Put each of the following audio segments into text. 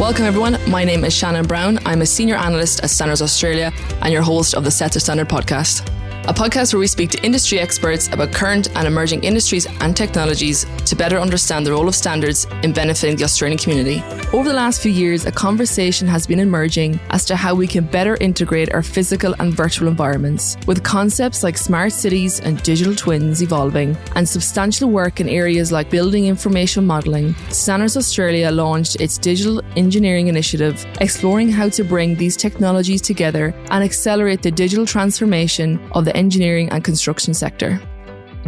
Welcome, everyone. My name is Shannen Brown. I'm a senior analyst at Standards Australia and your host of the Set to Standard podcast a podcast where we speak to industry experts about current and emerging industries and technologies to better understand the role of standards in benefiting the Australian community. Over the last few years, a conversation has been emerging as to how we can better integrate our physical and virtual environments, with concepts like smart cities and digital twins evolving, and substantial work in areas like building information modelling. Standards Australia launched its Digital Engineering Initiative, exploring how to bring these technologies together and accelerate the digital transformation of the the engineering and construction sector.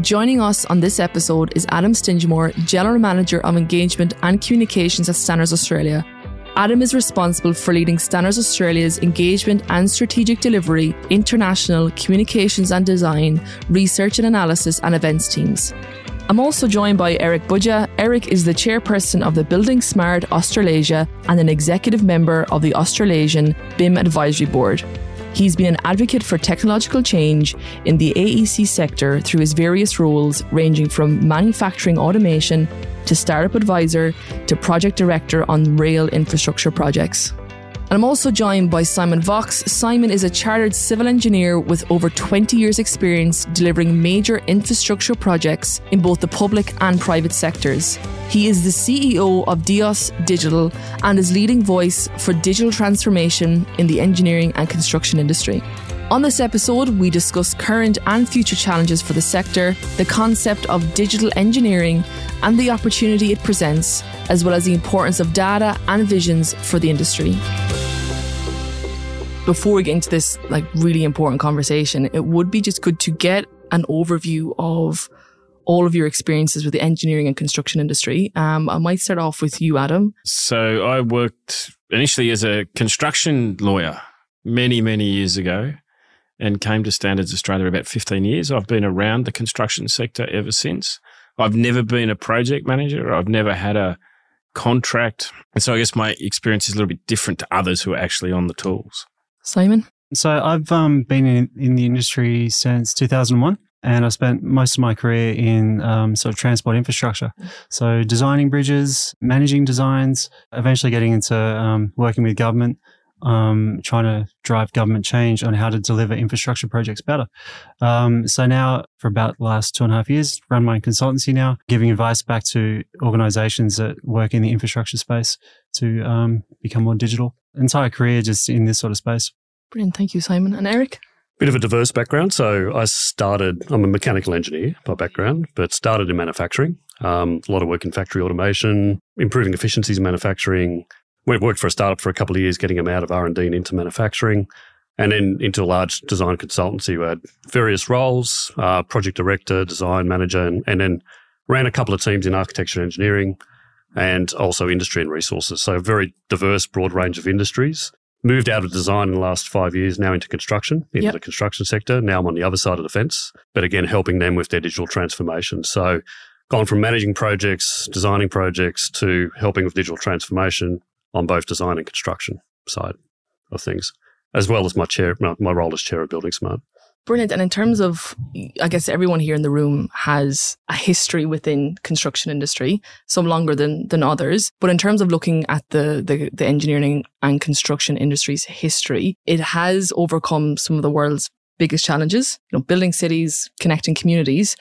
Joining us on this episode is Adam Stingemore, General Manager of Engagement and Communications at Standards Australia. Adam is responsible for leading Standards Australia's engagement and strategic delivery, international communications and design, research and analysis, and events teams. I'm also joined by Eric Bugeja. Eric is the chairperson of the BuildingSMART Australasia and an executive member of the Australasian BIM Advisory Board. He's been an advocate for technological change in the AEC sector through his various roles, ranging from manufacturing automation to startup advisor to project director on rail infrastructure projects. And I'm also joined by Simon Vaux. Simon is a chartered civil engineer with over 20 years' experience delivering major infrastructure projects in both the public and private sectors. He is the CEO of DEOS Digital and is leading voice for digital transformation in the engineering and construction industry. On this episode, we discuss current and future challenges for the sector, the concept of digital engineering, and the opportunity it presents, as well as the importance of data and visions for the industry before we get into this like really important conversation, it would be just good to get an overview of all of your experiences with the engineering and construction industry. Um, I might start off with you, Adam. So I worked initially as a construction lawyer many, many years ago and came to Standards Australia about 15 years. I've been around the construction sector ever since. I've never been a project manager. I've never had a contract. And so I guess my experience is a little bit different to others who are actually on the tools. Simon? So I've um, been in, in the industry since 2001 and I spent most of my career in um, sort of transport infrastructure. So designing bridges, managing designs, eventually getting into um, working with government, um, trying to drive government change on how to deliver infrastructure projects better. Um, so now, for about the last two and a half years, run my consultancy now, giving advice back to organizations that work in the infrastructure space to um, become more digital. Entire career just in this sort of space. Brilliant. Thank you, Simon. And Eric? Bit of a diverse background. So I started, I'm a mechanical engineer by background, but started in manufacturing. Um, a lot of work in factory automation, improving efficiencies in manufacturing. Went worked for a startup for a couple of years, getting them out of R&D and into manufacturing. And then into a large design consultancy where I had various roles, uh, project director, design manager, and, and then ran a couple of teams in architecture and engineering and also industry and resources. So a very diverse, broad range of industries moved out of design in the last five years, now into construction, into yep. the construction sector. Now I'm on the other side of the fence, but again, helping them with their digital transformation. So gone from managing projects, designing projects to helping with digital transformation on both design and construction side of things, as well as my chair, my, my role as chair of BuildingSMART. Brilliant. And in terms of, I guess everyone here in the room has a history within construction industry, some longer than than others. But in terms of looking at the, the the engineering and construction industry's history, it has overcome some of the world's biggest challenges. You know, building cities, connecting communities.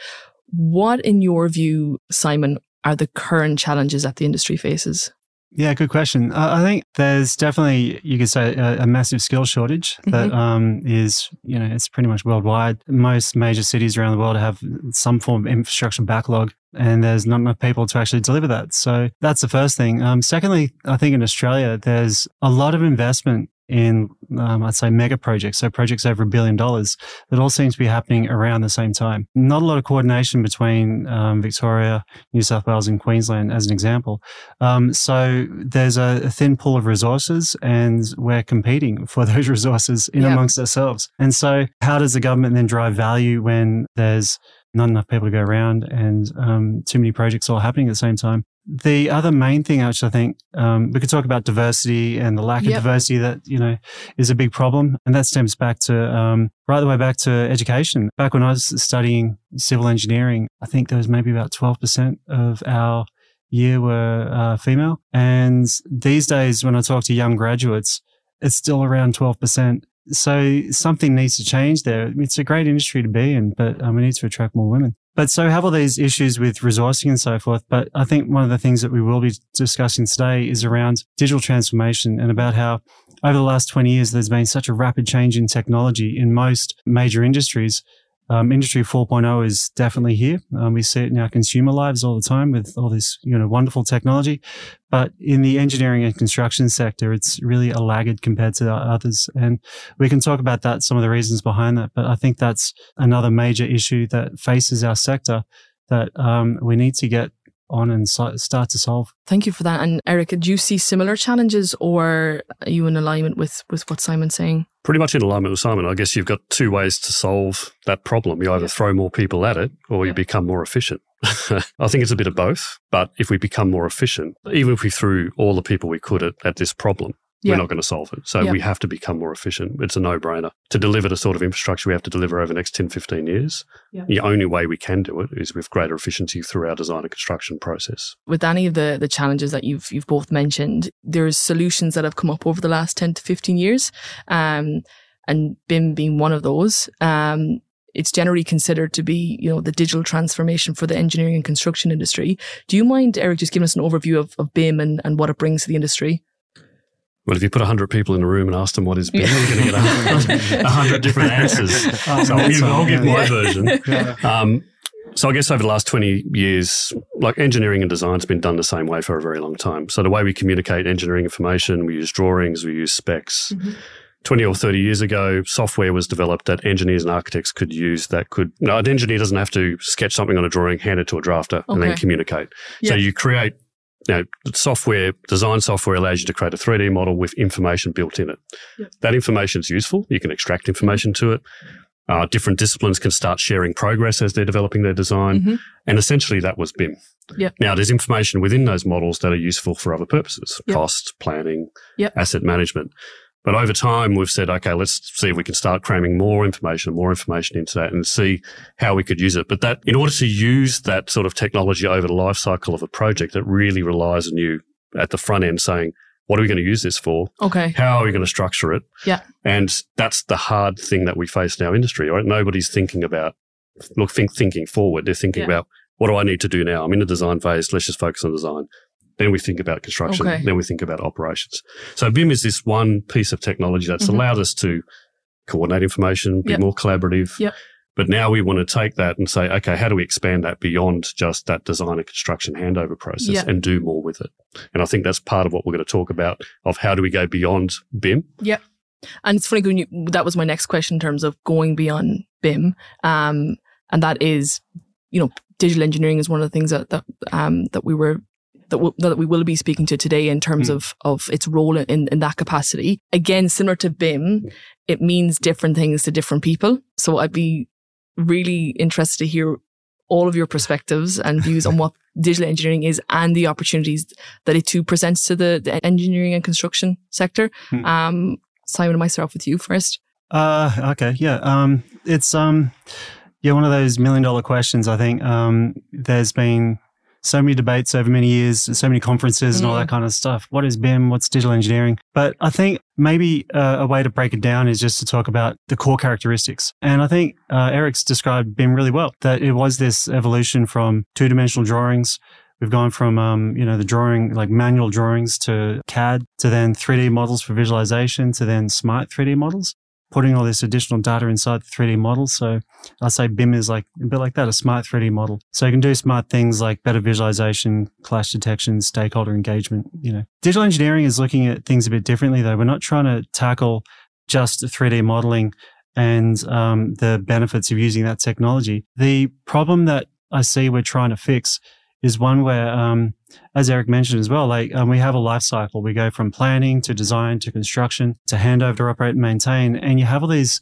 What, in your view, Simon, are the current challenges that the industry faces? Yeah, good question. Uh, I think there's definitely, you could say, a, a massive skill shortage that mm-hmm. um, is, you know, it's pretty much worldwide. Most major cities around the world have some form of infrastructure backlog, and there's not enough people to actually deliver that. So that's the first thing. Um, secondly, I think in Australia, there's a lot of investment in, um, I'd say, mega projects, so projects over a billion dollars, that all seem to be happening around the same time. Not a lot of coordination between um, Victoria, New South Wales, and Queensland, as an example. Um, so there's a, a, thin pool of resources, and we're competing for those resources in yeah. amongst ourselves. And so, how does the government then drive value when there's not enough people to go around and um, too many projects all happening at the same time. The other main thing, which I think um, we could talk about diversity and the lack yep. of diversity that you know is a big problem, and that stems back to um, right the way back to education. Back when I was studying civil engineering, I think there was maybe about twelve percent of our year were uh, female. And these days, when I talk to young graduates, it's still around 12%. So something needs to change there. It's a great industry to be in, but um, we need to attract more women. But so have all these issues with resourcing and so forth. But I think one of the things that we will be discussing today is around digital transformation and about how over the last 20 years, there's been such a rapid change in technology in most major industries um, Industry 4.0 is definitely here. Um, we see it in our consumer lives all the time with all this, you know, wonderful technology. But in the engineering and construction sector, it's really a laggard compared to others. And we can talk about that, some of the reasons behind that. But I think that's another major issue that faces our sector that um, we need to get on and so- start to solve. Thank you for that. And Eric, do you see similar challenges or are you in alignment with, with what Simon's saying? Pretty much in alignment with Simon. I guess you've got two ways to solve that problem. You either throw more people at it or you become more efficient. I think it's a bit of both. But if we become more efficient, even if we threw all the people we could at, at this problem, yeah. we're not going to solve it. So yeah. we have to become more efficient. It's a no brainer. To deliver the sort of infrastructure we have to deliver over the next 10, 15 years, yeah. the only way we can do it is with greater efficiency through our design and construction process. With any of the, the challenges that you've, you've both mentioned, there's solutions that have come up over the last 10 to 15 years. Um, and BIM being one of those. Um, it's generally considered to be, you know, the digital transformation for the engineering and construction industry. Do you mind, Eric, just giving us an overview of, of BIM and, and what it brings to the industry? Well, if you put 100 people in a room and ask them what is BIM, you're going to get 100 different answers. Oh, so I'll give, I'll give my version. Yeah. Um, so I guess over the last 20 years, like engineering and design has been done the same way for a very long time. So the way we communicate engineering information, we use drawings, we use specs. Mm-hmm. 20 or 30 years ago, software was developed that engineers and architects could use that could, no, an engineer doesn't have to sketch something on a drawing, hand it to a drafter, okay. and then communicate. Yeah. So you create you know, software, design software allows you to create a 3D model with information built in it. Yep. That information is useful. You can extract information to it. Uh, different disciplines can start sharing progress as they're developing their design. Mm-hmm. And essentially that was BIM. Yep. Now there's information within those models that are useful for other purposes, yep. cost, planning, asset management. But over time, we've said, okay, let's see if we can start cramming more information, more information into that and see how we could use it. But that, in order to use that sort of technology over the life cycle of a project, it really relies on you at the front end saying, what are we going to use this for? Okay. How are we going to structure it? Yeah. And that's the hard thing that we face in our industry, right? Nobody's thinking about, look, think, thinking forward. They're thinking yeah. about, what do I need to do now? I'm in the design phase. Let's just focus on design. Then we think about construction. Okay. Then we think about operations. So BIM is this one piece of technology that's mm-hmm. allowed us to coordinate information, be yep. more collaborative. Yep. But now we want to take that and say, okay, how do we expand that beyond just that design and construction handover process yep. and do more with it? And I think that's part of what we're going to talk about of how do we go beyond BIM. Yep. And it's funny, you, that was my next question in terms of going beyond BIM. Um, and that is, you know, digital engineering is one of the things that, that, um, that we were that, w- that we will be speaking to today in terms mm. of, of its role in, in that capacity. Again, similar to BIM, it means different things to different people. So I'd be really interested to hear all of your perspectives and views on what digital engineering is and the opportunities that it too presents to the, the engineering and construction sector. Hmm. Um, Simon, I might start off with you first. Uh, okay, yeah. Um, it's um, yeah, one of those million dollar questions. I think um, there's been so many debates over many years, so many conferences and all that mm. kind of stuff. What is BIM? What's digital engineering? But I think maybe uh, a way to break it down is just to talk about the core characteristics. And I think uh, Eric's described BIM really well, that it was this evolution from two dimensional drawings We've gone from, um, you know, the drawing, like manual drawings to CAD to then 3D models for visualization to then smart 3D models putting all this additional data inside the 3D model. So I say BIM is like a bit like that, a smart 3D model. So you can do smart things like better visualization, clash detection, stakeholder engagement, you know. Digital engineering is looking at things a bit differently though. We're not trying to tackle just 3D modeling and um, the benefits of using that technology. The problem that I see we're trying to fix is one where, um, as Eric mentioned as well, like um, we have a life cycle. We go from planning to design to construction to handover to operate and maintain. And you have all these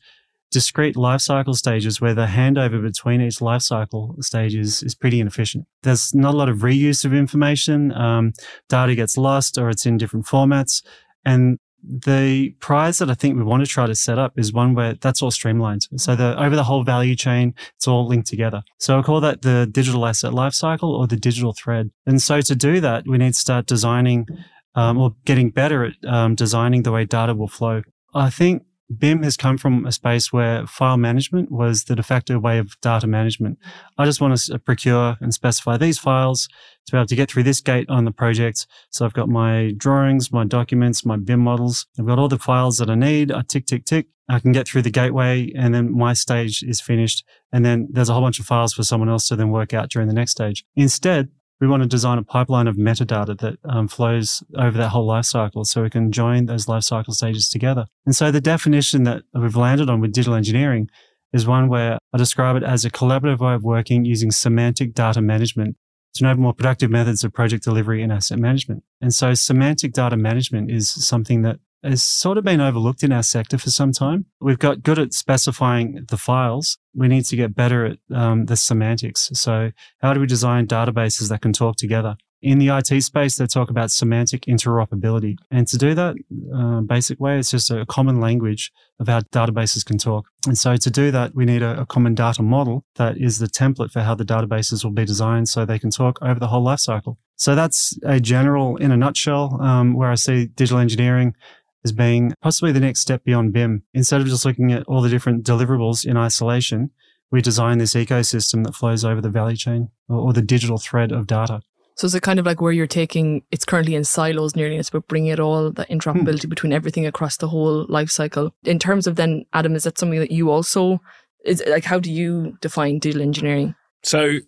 discrete life cycle stages where the handover between each life cycle stages is pretty inefficient. There's not a lot of reuse of information. Um, data gets lost or it's in different formats. And the prize that I think we want to try to set up is one where that's all streamlined. So the over the whole value chain, it's all linked together. So I call that the digital asset lifecycle or the digital thread. And so to do that, we need to start designing um, or getting better at um, designing the way data will flow. I think BIM has come from a space where file management was the de facto way of data management. I just want to uh, procure and specify these files to be able to get through this gate on the project. So I've got my drawings, my documents, my BIM models. I've got all the files that I need. I tick, tick, tick. I can get through the gateway and then my stage is finished. And then there's a whole bunch of files for someone else to then work out during the next stage. Instead, we want to design a pipeline of metadata that um, flows over that whole life cycle so we can join those life cycle stages together. And so the definition that we've landed on with digital engineering is one where I describe it as a collaborative way of working using semantic data management to enable more productive methods of project delivery and asset management. And so semantic data management is something that has sort of been overlooked in our sector for some time. We've got good at specifying the files. We need to get better at um, the semantics. So how do we design databases that can talk together? In the IT space, they talk about semantic interoperability. And to do that, uh, basic way, it's just a common language of how databases can talk. And so to do that, we need a, a common data model that is the template for how the databases will be designed so they can talk over the whole lifecycle. So that's a general, in a nutshell, um, where I see digital engineering as being possibly the next step beyond BIM. Instead of just looking at all the different deliverables in isolation, we design this ecosystem that flows over the value chain or, or the digital thread of data. So is it kind of like where you're taking it's currently in silos nearly, it's about bringing it all the interoperability hmm. between everything across the whole life cycle. In terms of then, Adam, is that something that you also is like how do you define digital engineering? So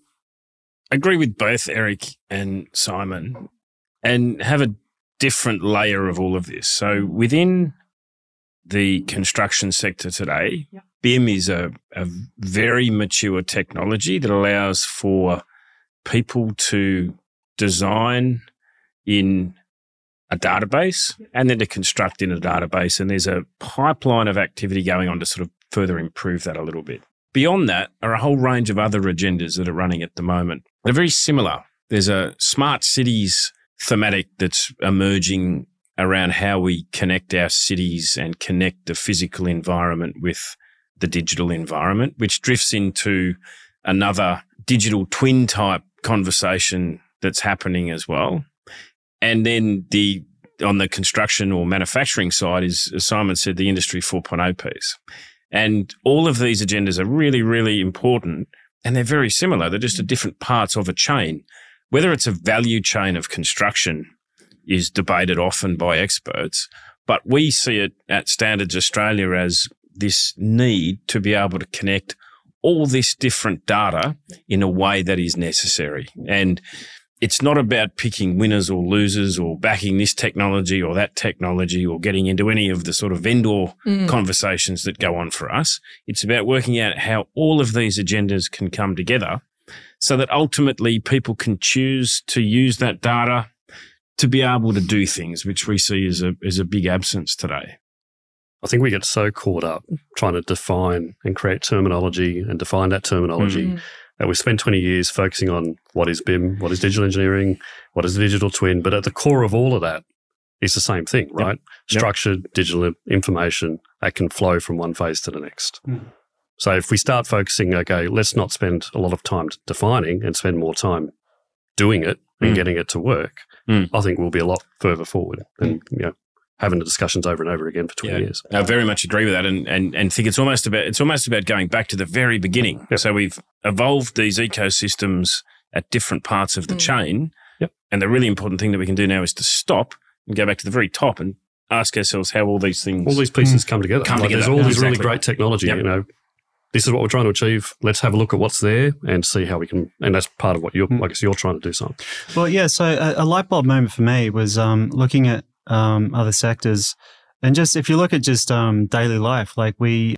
I agree with both Eric and Simon and have a different layer of all of this. So within the construction sector today, yeah. BIM is a, a very mature technology that allows for people to design in a database and then to construct in a database. And there's a pipeline of activity going on to sort of further improve that a little bit. Beyond that are a whole range of other agendas that are running at the moment. They're very similar. There's a smart cities thematic that's emerging around how we connect our cities and connect the physical environment with the digital environment, which drifts into another digital twin type conversation that's happening as well. And then the on the construction or manufacturing side is, as Simon said, the industry 4.0 piece. And all of these agendas are really, really important and they're very similar. They're just different parts of a chain. Whether it's a value chain of construction is debated often by experts, but we see it at Standards Australia as this need to be able to connect all this different data in a way that is necessary. And it's not about picking winners or losers or backing this technology or that technology or getting into any of the sort of vendor mm. conversations that go on for us. It's about working out how all of these agendas can come together so that ultimately people can choose to use that data to be able to do things, which we see as a, as a big absence today. I think we get so caught up trying to define and create terminology and define that terminology mm. that we spend 20 years focusing on what is BIM, what is digital engineering, what is the digital twin. But at the core of all of that is the same thing, right? Yep. Structured yep. digital information that can flow from one phase to the next. Mm. So if we start focusing, okay, let's not spend a lot of time defining and spend more time doing it and mm. getting it to work, mm. I think we'll be a lot further forward than mm. you know having the discussions over and over again for 20 yeah. years. I very much agree with that and, and, and think it's almost about it's almost about going back to the very beginning. Yep. So we've evolved these ecosystems at different parts of the mm. chain. Yep. And the really important thing that we can do now is to stop and go back to the very top and ask ourselves how all these things all these pieces mm. come together. Come like together. There's all yeah, this exactly. really great technology, yep. you know, this is what we're trying to achieve. Let's have a look at what's there and see how we can. And that's part of what you're, mm. I guess, you're trying to do something. Well, yeah. So a, a light bulb moment for me was um, looking at um, other sectors, and just if you look at just um, daily life, like we,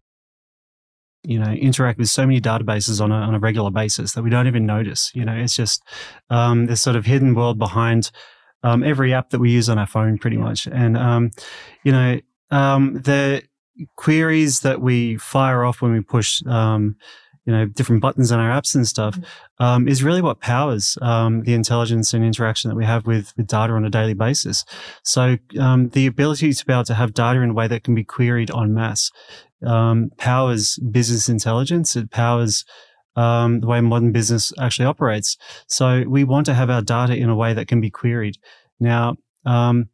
you know, interact with so many databases on a on a regular basis that we don't even notice. You know, it's just um, this sort of hidden world behind um, every app that we use on our phone, pretty much. And um, you know, the queries that we fire off when we push, um, you know, different buttons on our apps and stuff, um, is really what powers um, the intelligence and interaction that we have with, with data on a daily basis. So um, the ability to be able to have data in a way that can be queried en masse um, powers business intelligence. It powers um, the way modern business actually operates. So we want to have our data in a way that can be queried. Now, um,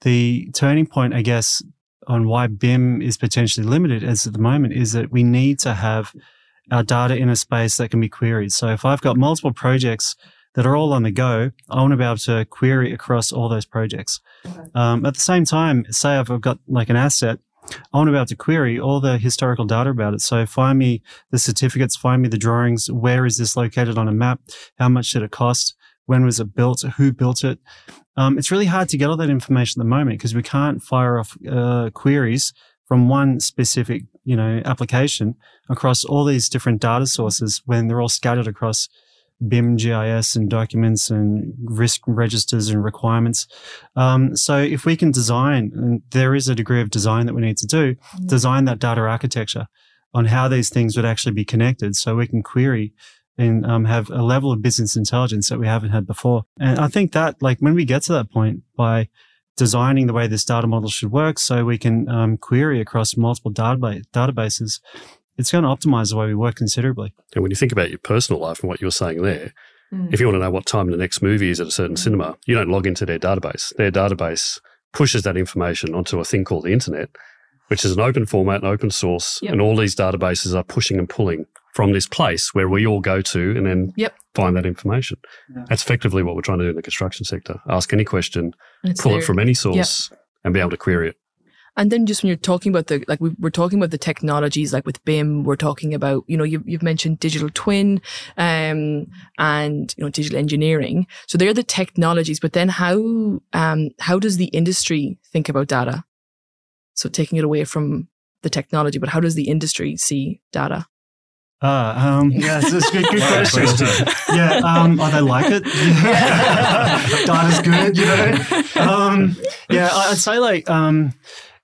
the turning point, I guess, on why BIM is potentially limited as at the moment is that we need to have our data in a space that can be queried. So if I've got multiple projects that are all on the go, I want to be able to query across all those projects. Um, at the same time, say I've got like an asset, I want to be able to query all the historical data about it. So find me the certificates, find me the drawings. Where is this located on a map? How much did it cost? When was it built? Who built it? Um, it's really hard to get all that information at the moment because we can't fire off uh, queries from one specific, you know, application across all these different data sources when they're all scattered across BIM, GIS, and documents and risk registers and requirements. Um, so if we can design, and there is a degree of design that we need to do, mm-hmm. design that data architecture on how these things would actually be connected, so we can query and um, have a level of business intelligence that we haven't had before. And I think that, like, when we get to that point by designing the way this data model should work, so we can um, query across multiple database, databases, it's going to optimize the way we work considerably. And when you think about your personal life and what you were saying there, mm. if you want to know what time the next movie is at a certain cinema, you don't log into their database. Their database pushes that information onto a thing called the internet, which is an open format, an open source, yep. and all these databases are pushing and pulling from this place where we all go to and then yep. find that information. Yeah. That's effectively what we're trying to do in the construction sector. Ask any question, pull there. it from any source, yep. and be able to query it. And then just when you're talking about the, like we, are talking about the technologies, like with BIM, we're talking about, you know, you, you've mentioned digital twin, um, and, you know, digital engineering. So they're the technologies, but then how, um, how does the industry think about data? So taking it away from the technology, but how does the industry see data? Uh, um, yeah, it's a good, good question. yeah, um, oh, they like it. Data's good, you know. Um, yeah, I'd say like um,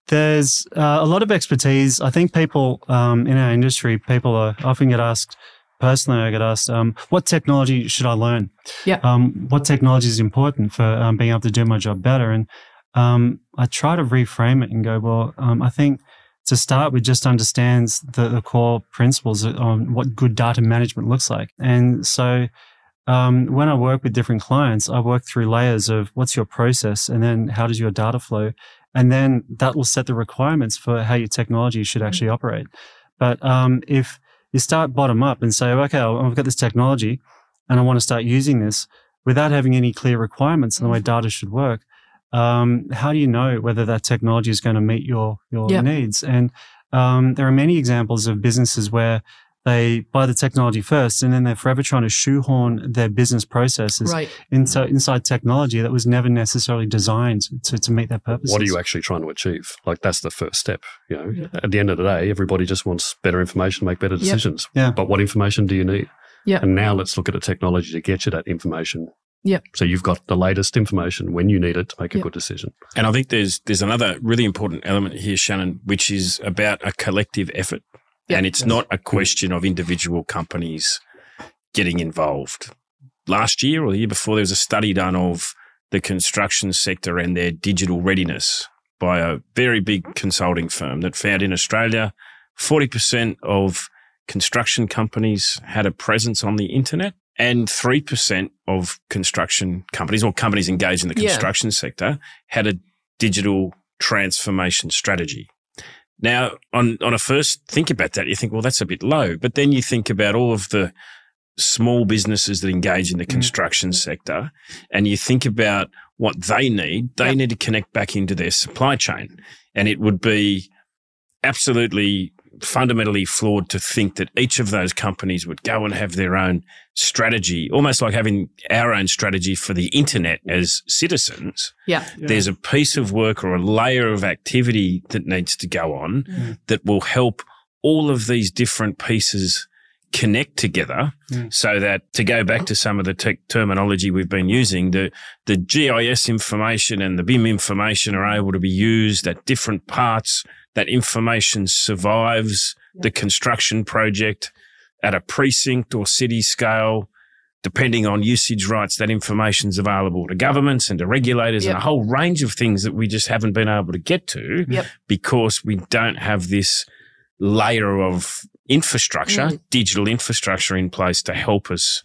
there's uh, a lot of expertise. I think people um, in our industry, people are often get asked. Personally, I get asked, um, "What technology should I learn? Yeah. Um, what technology is important for um, being able to do my job better?" And um, I try to reframe it and go, "Well, um, I think to start with, just understands the, the core principles on what good data management looks like." And so, um, when I work with different clients, I work through layers of what's your process and then how does your data flow and then that will set the requirements for how your technology should actually mm-hmm. operate. But um, if you start bottom up and say, okay, I've got this technology and I want to start using this without having any clear requirements on the way mm-hmm. data should work, um, how do you know whether that technology is going to meet your your yep. needs? And um, there are many examples of businesses where they buy the technology first and then they're forever trying to shoehorn their business processes right. inside, inside technology that was never necessarily designed to, to meet that purpose. What are you actually trying to achieve? Like that's the first step. You know, yeah. at the end of the day, everybody just wants better information to make better decisions. Yep. Yeah. But what information do you need? Yeah. And now let's look at a technology to get you that information Yep. So you've got the latest information when you need it to make a yep. good decision. And I think there's there's another really important element here, Shannen, which is about a collective effort. And it's not a question of individual companies getting involved. Last year or the year before, there was a study done of the construction sector and their digital readiness by a very big consulting firm that found in Australia 40% of construction companies had a presence on the internet and 3% of construction companies or companies engaged in the construction yeah. sector had a digital transformation strategy. Now, on, on a first think about that, you think, well, that's a bit low. But then you think about all of the small businesses that engage in the mm. construction mm. sector and you think about what they need. They yep. need to connect back into their supply chain. And it would be absolutely fundamentally flawed to think that each of those companies would go and have their own strategy, almost like having our own strategy for the internet as citizens. Yeah. yeah. There's a piece of work or a layer of activity that needs to go on mm. that will help all of these different pieces connect together mm. so that to go back to some of the tech terminology we've been using, the, the GIS information and the BIM information are able to be used at different parts that information survives the construction project at a precinct or city scale, depending on usage rights, that information's available to governments and to regulators Yep. and a whole range of things that we just haven't been able to get to Yep. because we don't have this layer of infrastructure, Mm. digital infrastructure in place to help us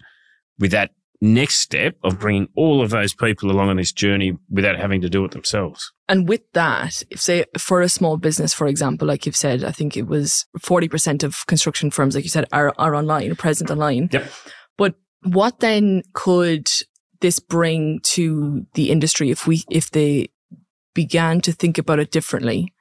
with that next step of bringing all of those people along on this journey without having to do it themselves. And with that, if say for a small business, for example, like you've said, I think it was 40% of construction firms, like you said, are, are online, present online. Yep. But what then could this bring to the industry if we, if they began to think about it differently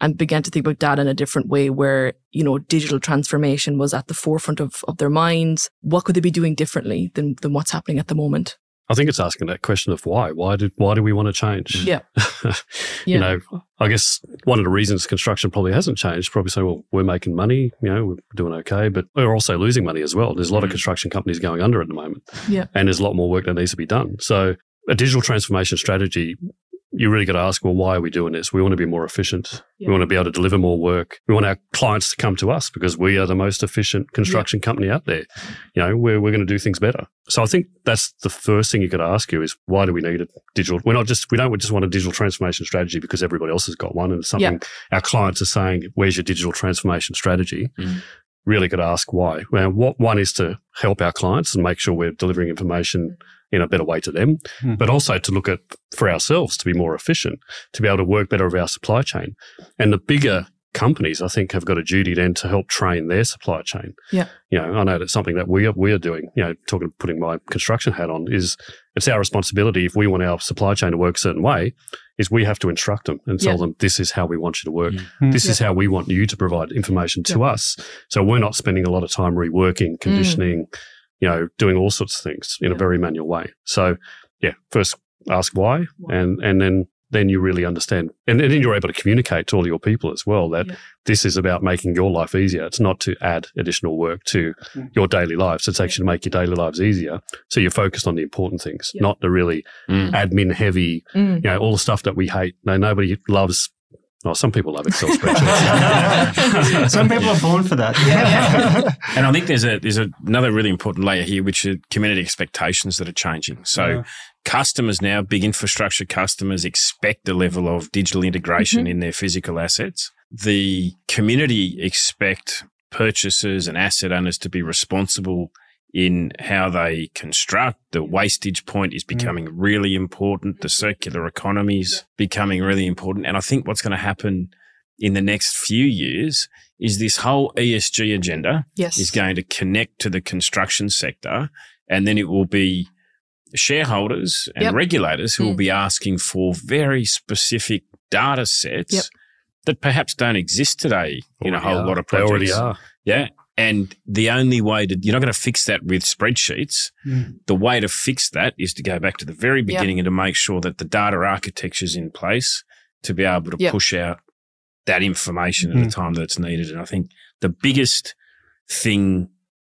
and began to think about data in a different way where, you know, digital transformation was at the forefront of, of their minds? What could they be doing differently than, than what's happening at the moment? I think it's asking that question of why. Why did why do we want to change? Yeah. you Yeah. know, I guess one of the reasons construction probably hasn't changed, probably say, well, we're making money, you know, we're doing okay, but we're also losing money as well. There's a lot of Mm. construction companies going under at the moment. Yeah. And there's a lot more work that needs to be done. So a digital transformation strategy, you really got to ask, well, why are we doing this? We want to be more efficient. Yeah. We want to be able to deliver more work. We want our clients to come to us because we are the most efficient construction company out there. You know, we're, we're going to do things better. So I think that's the first thing you got to ask you is why do we need a digital? We're not just, we don't just want a digital transformation strategy because everybody else has got one and it's something our clients are saying, where's your digital transformation strategy? Mm. Really got to ask why. Well, what one is to help our clients and make sure we're delivering information in a better way to them, Hmm. but also to look at for ourselves to be more efficient, to be able to work better with our supply chain. And the bigger companies, I think, have got a duty then to help train their supply chain. Yeah. You know, I know that's something that we are, we are doing, you know, talking, putting my construction hat on is it's our responsibility if we want our supply chain to work a certain way, is we have to instruct them and tell Yeah. them this is how we want you to work. Mm. This is how we want you to provide information to us. So we're not spending a lot of time reworking, conditioning, you know, doing all sorts of things in a very manual way. So yeah, first ask why, Why. and and then then you really understand, and, and then you're able to communicate to all your people as well that Yeah. this is about making your life easier. It's not to add additional work to your daily lives. It's actually to make your daily lives easier. So you're focused on the important things, Yeah. not the really Mm. admin heavy, Mm. you know, all the stuff that we hate. No, nobody loves. Oh, some people love Excel spreadsheets. Some people are born for that. Yeah, And I think there's a there's another really important layer here, which are community expectations that are changing. So Yeah. customers now, big infrastructure customers, expect a level of digital integration mm-hmm. in their physical assets. The community expect purchasers and asset owners to be responsible in how they construct. The wastage point is becoming really important. The circular economy is becoming really important. And I think what's going to happen in the next few years is this whole ESG agenda Yes. is going to connect to the construction sector, and then it will be shareholders and Yep. regulators who will Mm. be asking for very specific data sets Yep. that perhaps don't exist today in a whole are. lot of projects. They already are. Yeah. And the only way to, you're not going to fix that with spreadsheets. Mm. The way to fix that is to go back to the very Yep. beginning and to make sure that the data architecture is in place to be able to Yep. push out that information at Mhm. the time that it's needed. And I think the biggest thing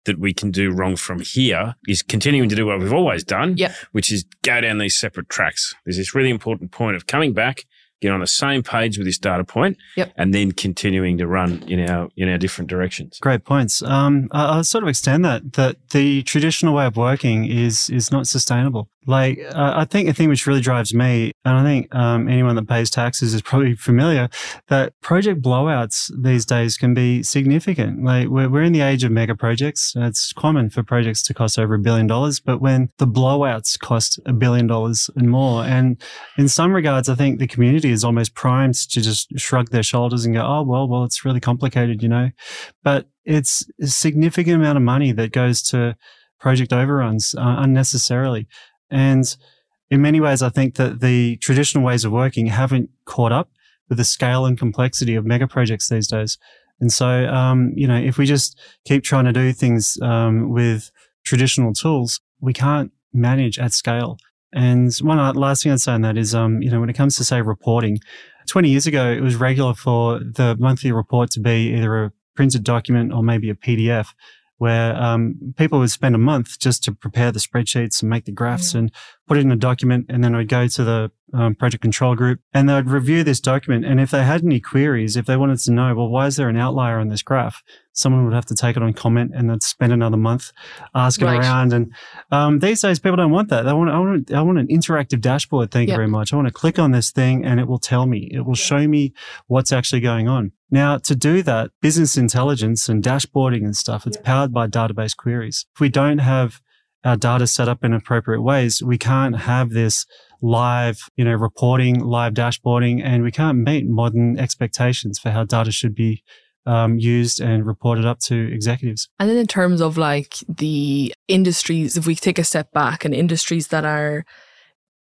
that we can do wrong from here is continuing to do what we've always done, Yep. which is go down these separate tracks. There's this really important point of coming back, get on the same page with this data point, Yep. and then continuing to run in our in our different directions. Great points. Um, I, I'll sort of extend that that the traditional way of working is is not sustainable. Like uh, I think a thing which really drives me, and I think um, anyone that pays taxes is probably familiar, that project blowouts these days can be significant. Like we're, we're in the age of mega projects. It's common for projects to cost over a billion dollars, but when the blowouts cost a billion dollars and more, and in some regards, I think the community is almost primed to just shrug their shoulders and go, "Oh well, well, it's really complicated," you know. But it's a significant amount of money that goes to project overruns uh, unnecessarily, and in many ways, I think that the traditional ways of working haven't caught up with the scale and complexity of mega projects these days. And so, um, you know, if we just keep trying to do things um, with traditional tools, we can't manage at scale. And one last thing I'd say on that is, um, you know, when it comes to say reporting, 20 years ago, it was regular for the monthly report to be either a printed document or maybe a PDF where um, people would spend a month just to prepare the spreadsheets and make the graphs Mm. and put it in a document. And then would go to the um, project control group, and they'd review this document. And if they had any queries, if they wanted to know, well, why is there an outlier on this graph? Someone would have to take it on comment, and they'd spend another month asking Right. around. And um, these days, people don't want that. They want, I want, I want an interactive dashboard. Thank Yep. you very much. I want to click on this thing, and it will tell me. It will show me what's actually going on. Now, to do that, business intelligence and dashboarding and stuff, it's powered by database queries. If we don't have our data set up in appropriate ways, we can't have this live, you know, reporting, live dashboarding, and we can't meet modern expectations for how data should be um, used and reported up to executives. And then in terms of like the industries, if we take a step back and industries that are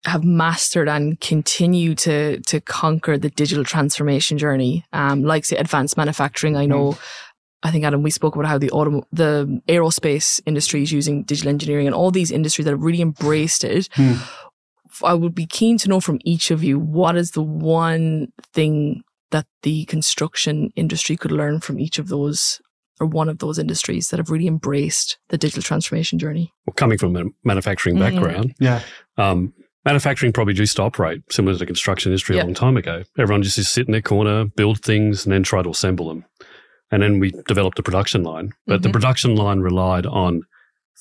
have mastered and continue to to conquer the digital transformation journey, um, like say advanced manufacturing. I know, I think Adam, we spoke about how the auto the aerospace industry is using digital engineering, and all these industries that have really embraced it. Hmm. I would be keen to know from each of you what is the one thing that the construction industry could learn from each of those or one of those industries that have really embraced the digital transformation journey. Well, coming from a manufacturing Mhm. background, Yeah. um, manufacturing probably used to operate similar to the construction industry Yep. a long time ago. Everyone just used to sit in their corner, build things, and then try to assemble them. And then we developed a production line. But the Mhm. production line relied on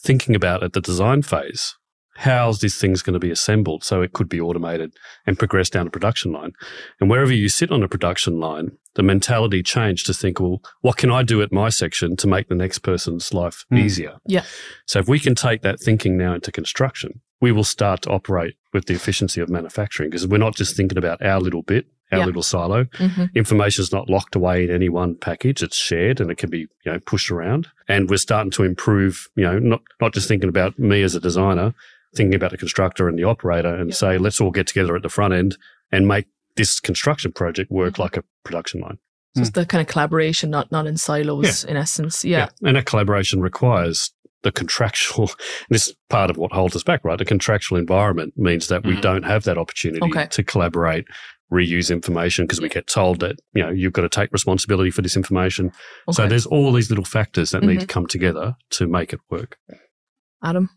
thinking about at the design phase how's this thing's going to be assembled so it could be automated and progress down a production line. And wherever you sit on a production line, the mentality changed to think, well, what can I do at my section to make the next person's life Mm. easier? Yeah. So if we can take that thinking now into construction, we will start to operate with the efficiency of manufacturing because we're not just thinking about our little bit, our Yeah. little silo. Mm-hmm. Information is not locked away in any one package. It's shared and it can be, you know, pushed around. And we're starting to improve, you know, not, not just thinking about me as a designer, thinking about the constructor and the operator and Yeah. say, let's all get together at the front end and make this construction project work Mhm. like a production line. So it's the kind of collaboration, not not in silos, in essence. Yeah. And that collaboration requires the contractual, this is part of what holds us back, right? The contractual environment means that we Mhm. don't have that opportunity Okay. to collaborate, reuse information because we get told that, you know, you've got to take responsibility for this information. So there's all these little factors that need to Mhm. come together to make it work. Adam.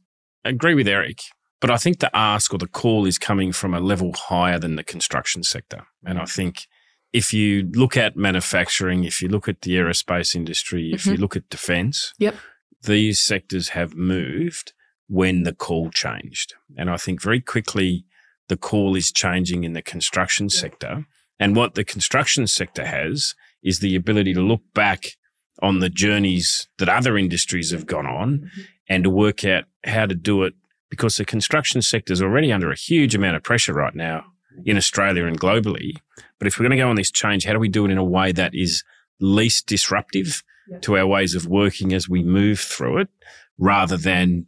I agree with Eric, but I think the ask or the call is coming from a level higher than the construction sector. And I think if you look at manufacturing, if you look at the aerospace industry, if you mm-hmm. look at defense, Yep. these sectors have moved when the call changed. And I think very quickly the call is changing in the construction sector. And what the construction sector has is the ability to look back on the journeys that other industries have gone on mm-hmm. And to work out how to do it because the construction sector is already under a huge amount of pressure right now in Australia and globally. But if we're going to go on this change, how do we do it in a way that is least disruptive to our ways of working as we move through it rather than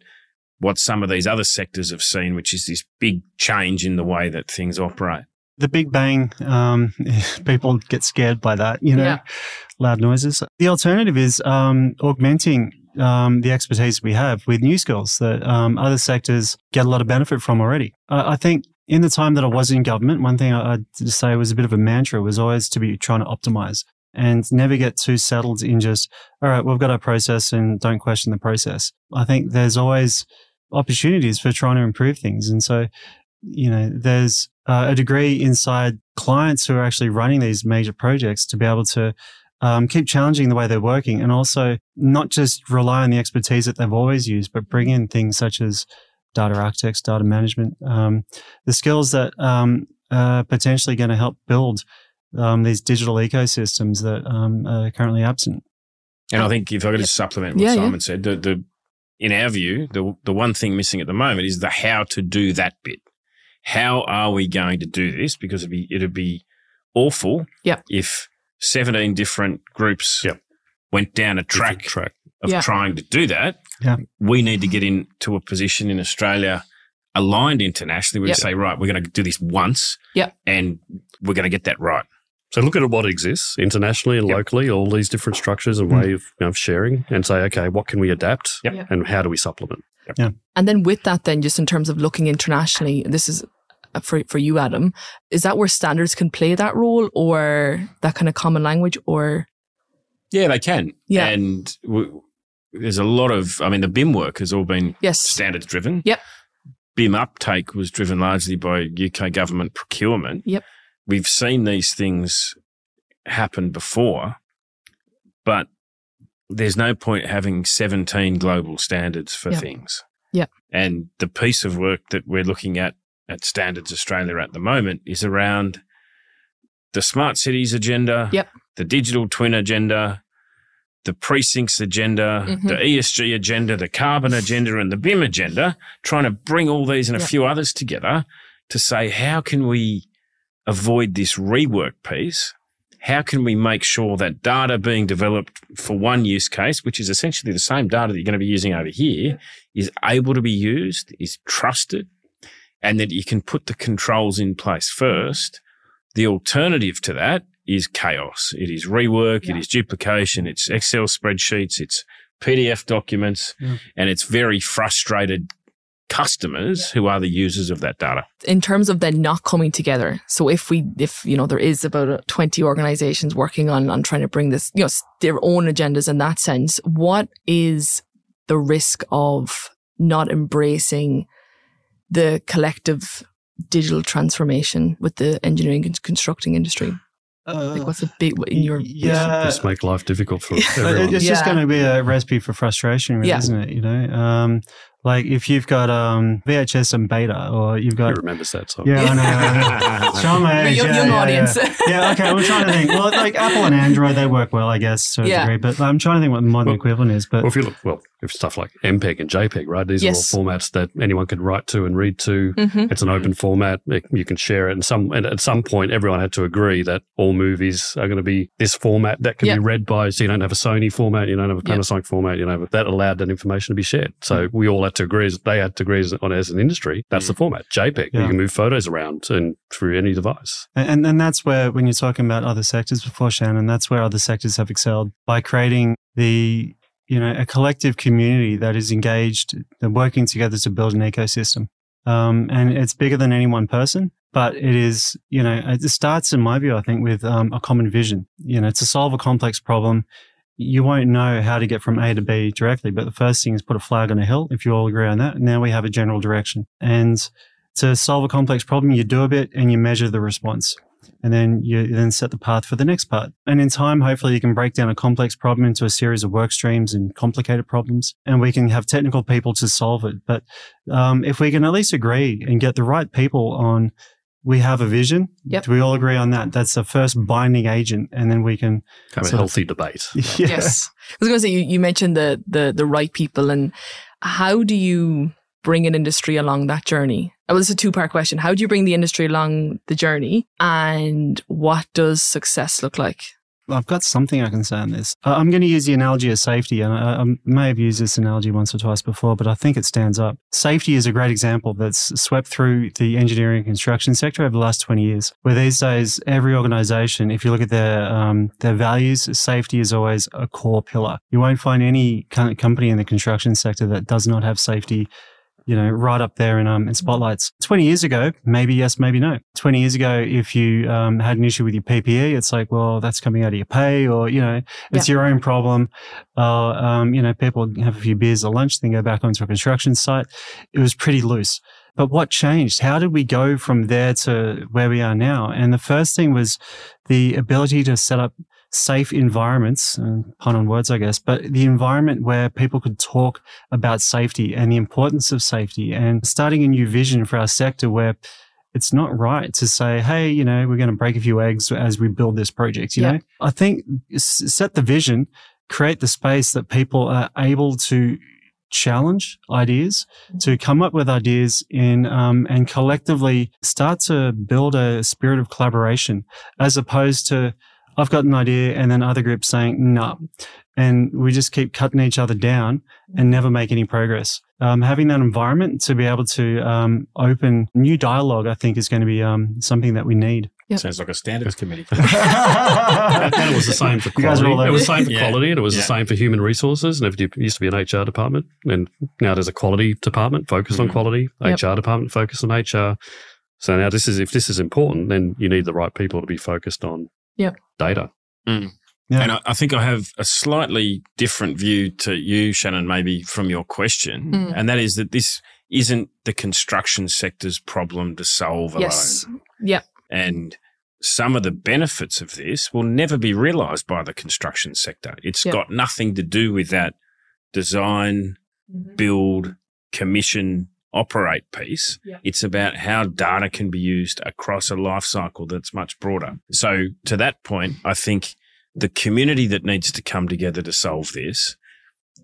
what some of these other sectors have seen, which is this big change in the way that things operate? The Big Bang, um, people get scared by that, you know, Yeah. loud noises. The alternative is um, augmenting um, the expertise we have with new skills that um, other sectors get a lot of benefit from already. I I think in the time that I was in government, one thing I'd say was a bit of a mantra was always to be trying to optimize and never get too settled in just, all right, we've got our process and don't question the process. I think there's always opportunities for trying to improve things. And so, you know, there's uh, a degree inside clients who are actually running these major projects to be able to um, keep challenging the way they're working and also not just rely on the expertise that they've always used, but bring in things such as data architects, data management, um, the skills that um, are potentially going to help build um, these digital ecosystems that um, are currently absent. And I think if I could just supplement what Yeah, yeah. Simon said, the, the in our view, the the one thing missing at the moment is the how to do that bit. How are we going to do this? Because it'd be it'd be awful Yep. if seventeen different groups Yep. went down a track Track. of Yeah. trying to do that. Yeah. We need to get into a position in Australia aligned internationally where Yep. we say, right, we're going to do this once Yep. and we're going to get that right. So look at what exists internationally and Yep. locally, all these different structures and Mm. way of, you know, of sharing and say, okay, what can we adapt Yep. And how do we supplement? And then with that, then just in terms of looking internationally, this is for for you, Adam. Is that where standards can play that role, or that kind of common language, or Yeah, they can. Yeah. And there's a lot of, I mean, the BIM work has all been yes, standards driven. Yep. BIM uptake was driven largely by UK government procurement. Yep. We've seen these things happen before, but there's no point having 17 global standards for Yep. things. Yep. And the piece of work that we're looking at at Standards Australia at the moment is around the smart cities agenda, Yep. the digital twin agenda, the precincts agenda, Mhm. the ESG agenda, the carbon agenda, and the BIM agenda, trying to bring all these and a Yep. few others together to say, how can we avoid this rework piece? How can we make sure that data being developed for one use case, which is essentially the same data that you're going to be using over here, is able to be used, is trusted, and that you can put the controls in place first? The alternative to that is chaos. It is rework, it Yeah. is duplication, it's Excel spreadsheets, it's PDF documents, Yeah. and it's very frustrated customers who are the users of that data. in terms of then not coming together. So if we, if, you know, there is about uh, 20 organizations working on, on trying to bring this, you know, their own agendas in that sense, what is the risk of not embracing the collective digital transformation with the engineering and constructing industry? Like what's a big, in your, yeah, Just make life difficult for But everyone. it's just Yeah. going to be a recipe for frustration, really, Yeah. isn't it? You know, um, like if you've got um, VHS and beta, or you've Who got remembers that song? yeah, I know. Show my Your age. young, yeah, young yeah, audience. Yeah. yeah, okay. I'm trying to think. Well, like Apple and Android, they work well, I guess, to a Yeah. degree. But I'm trying to think what the modern Well- equivalent is. But Well, if you look, well, if stuff like MPEG and JPEG, right? These Yes. are all formats that anyone can write to and read to. Mhm. It's an open format. It- You can share it. And some, and at some point, everyone had to agree that all movies are going to be this format that can Yep. be read by. So you don't have a Sony format, you don't have a Yep. Panasonic format, you know, that allowed that information to be shared. So we all had agree. They had degrees on as an industry. That's the format. JPEG. Yeah. You can move photos around and through any device. And, and that's where, when you're talking about other sectors before, Shannen, that's where other sectors have excelled by creating the, you know, a collective community that is engaged and working together to build an ecosystem. Um, and it's bigger than any one person, but it is, you know, it starts in my view, I think, with um, a common vision. You know, to solve a complex problem, you won't know how to get from A to B directly, but the first thing is put a flag on a hill. If you all agree on that, now we have a general direction. And to solve a complex problem, you do a bit and you measure the response. And then you then set the path for the next part. And in time, hopefully you can break down a complex problem into a series of work streams and complicated problems. And we can have technical people to solve it. But um, if we can at least agree and get the right people on, we have a vision. Yep. Do we all agree on that? That's the first binding agent. And then we can, Have a Sort of- healthy debate. yeah. Yes. I was going to say, you, you mentioned the, the, the right people and how do you bring an industry along that journey? Well, it's a two part question. How do you bring the industry along the journey and what does success look like? I've got something I can say on this. I'm going to use the analogy of safety, and I, I may have used this analogy once or twice before, but I think it stands up. Safety is a great example that's swept through the engineering and construction sector over the last 20 years, where these days every organization, if you look at their um, their values, safety is always a core pillar. You won't find any company in the construction sector that does not have safety you know, right up there in um in spotlights. Twenty years ago, maybe yes, maybe no. Twenty years ago, if you um, had an issue with your PPE, it's like, well, that's coming out of your pay, or you know, it's your own problem. Uh, um, you know, people have a few beers at lunch, then go back onto a construction site. It was pretty loose. But what changed? How did we go from there to where we are now? And the first thing was the ability to set up safe environments, uh, pun on words, I guess, but the environment where people could talk about safety and the importance of safety and starting a new vision for our sector where it's not right to say, hey, you know, we're going to break a few eggs as we build this project. You Yeah. know, I think s- set the vision, create the space that people are able to challenge ideas, to come up with ideas in um, and collectively start to build a spirit of collaboration, as opposed to I've got an idea and then other groups saying no, and we just keep cutting each other down and never make any progress. Um, having that environment to be able to um, open new dialogue, I think, is going to be um, something that we need. Yep. Sounds like a standards committee. and it was the same for quality. It was the same for Yeah. quality, and it was Yeah. the same for human resources. And it used to be an HR department, and now there's a quality department focused on Mhm. quality, Yep. HR department focused on HR. So now this is if this is important, then you need the right people to be focused on Yep. data. Yeah. And I, I think I have a slightly different view to you, Shannen, maybe from your question. Mm. And that is that this isn't the construction sector's problem to solve Yes. alone. Yeah. And some of the benefits of this will never be realized by the construction sector. It's Yeah. got nothing to do with that design, build, commission, operate piece. Yeah. It's about how data can be used across a life cycle that's much broader. So to that point, I think the community that needs to come together to solve this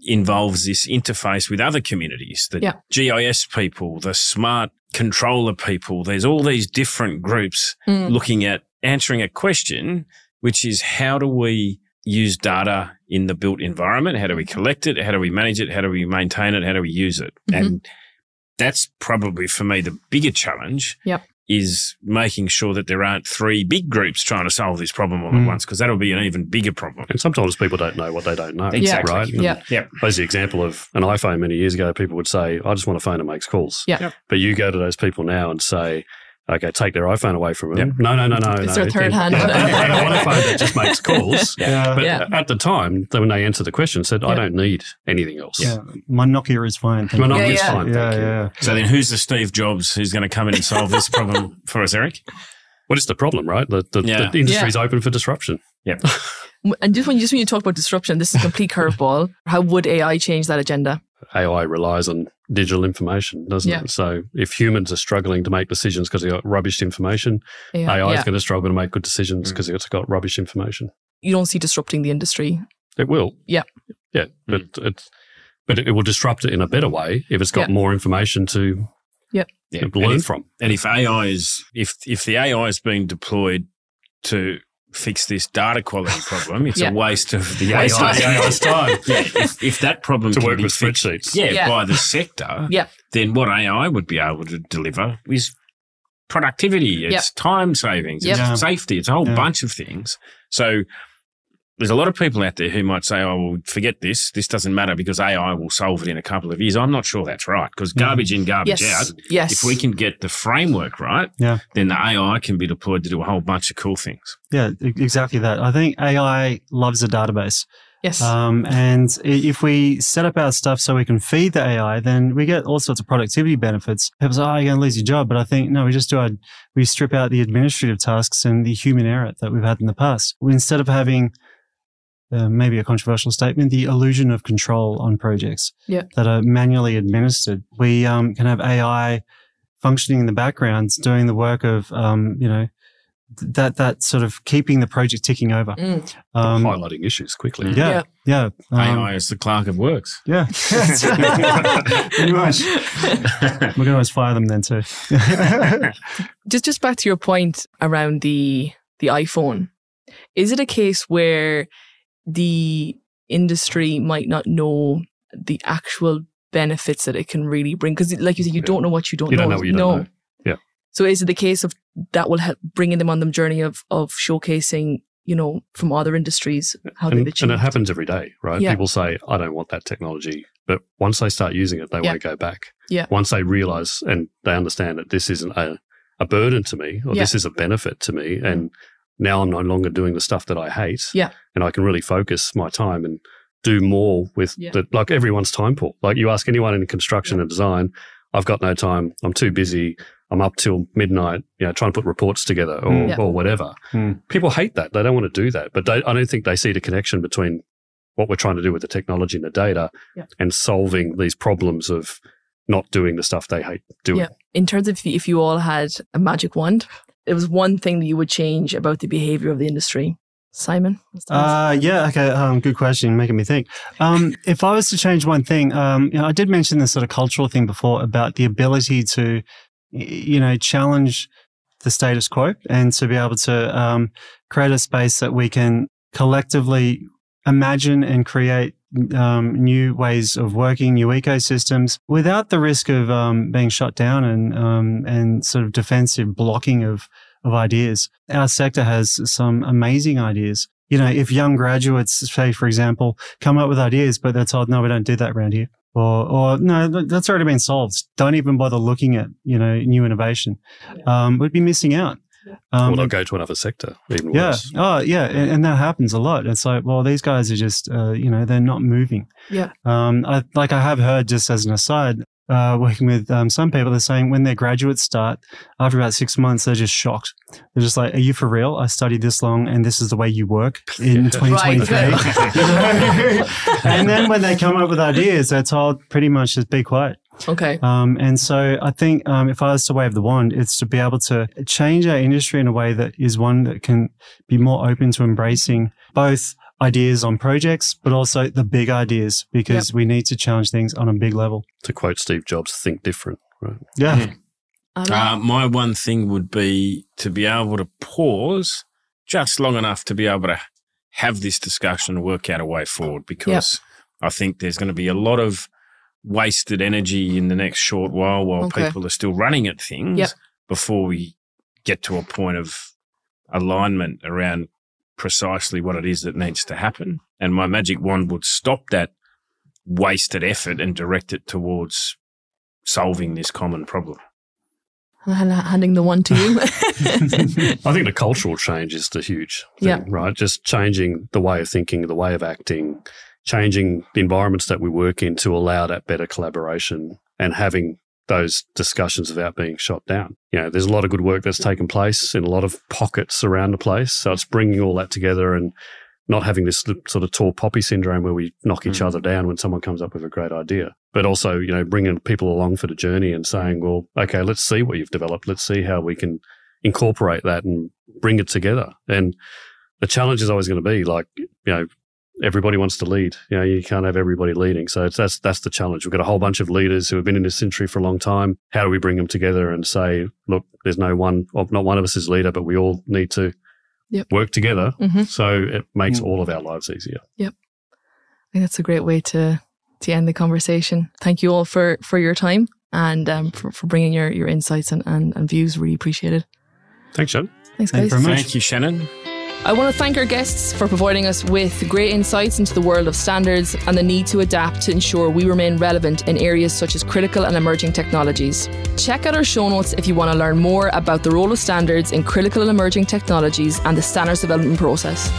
involves this interface with other communities, the Yeah. GIS people, the smart controller people. There's all these different groups Mm. looking at answering a question, which is how do we use data in the built environment? How do we collect it? How do we manage it? How do we maintain it? How do we use it? Mhm. And that's probably for me the bigger challenge. Yep. Is making sure that there aren't three big groups trying to solve this problem all at Mm. once, because that'll be an even bigger problem. And sometimes people don't know what they don't know. Exactly. Right? Yeah. Yep. As the example of an iPhone many years ago, people would say, I just want a phone that makes calls. Yeah. Yep. But you go to those people now and say, okay, take their iPhone away from them. Yep. No, no, no, no. It's no. their third hand. Yeah, they don't want a phone that just makes calls. Yeah. But Yeah. at the time, when they answered the question, said, I Yeah. don't need anything else. yeah. My Nokia is fine. thank My. Nokia Yeah, is yeah. fine. yeah, thank you. yeah. So then, who's the Steve Jobs who's going to come in and solve this problem for us, Eric? What is the problem, right? The, the, Yeah. the industry's open for disruption. Yeah. and just when you just when you talk about disruption, this is a complete curveball. How would AI change that agenda? AI relies on digital information, doesn't Yeah. it? So if humans are struggling to make decisions because they got rubbish information, Yeah. AI is going to struggle to make good decisions Mm. because it's got rubbish information. You don't see disrupting the industry. It will. Yeah. Yeah. But it's but it will disrupt it in a better way if it's got Yeah. more information to Yeah. to And learn if, from. and if AI is if if the AI is being deployed to fix this data quality problem, it's Yeah. a waste of the Waste AI. AI's time. yeah, if, if that problem To can work be with fixed, spreadsheets. yeah, Yeah. by the sector, Yeah. then what AI would be able to deliver is productivity, it's Yep. time savings, Yep. it's Yeah. safety, it's a whole Yeah. bunch of things. So there's a lot of people out there who might say, "Oh, well, forget this. This doesn't matter because AI will solve it in a couple of years." I'm not sure that's right because Yeah. garbage in, garbage Yes. out. Yes. If we can get the framework right, Yeah. then the AI can be deployed to do a whole bunch of cool things. Yeah, exactly that. I think AI loves a database. yes. Um, and if we set up our stuff so we can feed the AI, then we get all sorts of productivity benefits. People say, oh, you're going to lose your job. But I think, no, we just do our, we strip out the administrative tasks and the human error that we've had in the past. Instead of having uh, maybe a controversial statement, the illusion of control on projects Yeah. that are manually administered, we um, can have AI functioning in the background, doing the work of, um, you know, that that sort of keeping the project ticking over. Mm. Um, highlighting issues quickly. Mm. yeah, yeah. um, AI is the clerk of works. yeah. Pretty much. We're going to always fire them then too. just just back to your point around the the iPhone. Is it a case where the industry might not know the actual benefits that it can really bring? Because, like you said, you Yeah. don't know what you don't You know. don't know what you don't know. Yeah. So, is it the case of that will help bringing them on the journey of of showcasing, you know, from other industries how And, they've and it happens every day, right? Yeah. People say, I don't want that technology. But once they start using it, they Yeah. want to go back. Yeah. Once they realize and they understand that this isn't a, a burden to me or this is a benefit to me. Mm. And now I'm no longer doing the stuff that I hate. Yeah. And I can really focus my time and do more with Yeah. the, like everyone's time pool. Like you ask anyone in construction Yeah. and design, I've got no time. I'm too busy. I'm up till midnight, you know, trying to put reports together or, Mm. Yeah. or whatever. Mm. People hate that. They don't want to do that. But they, I don't think they see the connection between what we're trying to do with the technology and the data Yeah. and solving these problems of not doing the stuff they hate doing. Yeah. in terms of if you all had a magic wand, it was one thing that you would change about the behavior of the industry. Simon? Uh, yeah. Okay. Um, good question. Making me think. Um, if I was to change one thing, um, you know, I did mention this sort of cultural thing before about the ability to, you know, challenge the status quo and to be able to um, create a space that we can collectively imagine and create um, new ways of working, new ecosystems, without the risk of um, being shut down and um, and sort of defensive blocking of of ideas. Our sector has some amazing ideas. You know, if young graduates, say for example, come up with ideas, but they're told, "No, we don't do that around here," or, or no, that's already been solved. Don't even bother looking at you know new innovation. Um, we'd be missing out. Um, or they'll go to another sector, even yeah. worse. Oh, yeah. And, and that happens a lot. It's like, well, these guys are just, uh, you know, they're not moving. Yeah. Um, I, like I have heard, just as an aside, uh, working with um, some people, they're saying when their graduates start, after about six months, they're just shocked. They're just like, "Are you for real? I studied this long, and this is the way you work in 2023." and then when they come up with ideas, they're told pretty much just be quiet. Okay. Um, and so I think um, if I was to wave the wand, it's to be able to change our industry in a way that is one that can be more open to embracing both ideas on projects, but also the big ideas because yep. we need to challenge things on a big level. To quote Steve Jobs, think different, right? Yeah. Uh, my one thing would be to be able to pause just long enough to be able to have this discussion and work out a way forward because yep. I think there's going to be a lot of wasted energy in the next short while while okay. people are still running at things yep. before we get to a point of alignment around precisely what it is that needs to happen. And my magic wand would stop that wasted effort and direct it towards solving this common problem. Uh, handing the one to you. I think the cultural change is the huge thing, yeah. right? Just changing the way of thinking, the way of acting, changing the environments that we work in to allow that better collaboration and having those discussions without being shot down. You know, there's a lot of good work that's taken place in a lot of pockets around the place. So it's bringing all that together and not having this sort of tall poppy syndrome where we knock each mm. other down when someone comes up with a great idea, but also, you know, bringing people along for the journey and saying, well, okay, let's see what you've developed. Let's see how we can incorporate that and bring it together. And the challenge is always going to be like, you know, everybody wants to lead. You know, you can't have everybody leading. So that's that's the challenge. We've got a whole bunch of leaders who have been in this industry for a long time. How do we bring them together and say, look, there's no one, not one of us is leader, but we all need to yep. work together. Mm-hmm. So it makes mm all of our lives easier. Yep. I think that's a great way to to end the conversation. Thank you all for for your time and um, for, for bringing your your insights and, and, and views. Really appreciate it. Thanks, Shannen. Thanks, guys. Thank, Thank you, Shannen. I want to thank our guests for providing us with great insights into the world of standards and the need to adapt to ensure we remain relevant in areas such as critical and emerging technologies. Check out our show notes if you want to learn more about the role of standards in critical and emerging technologies and the standards development process.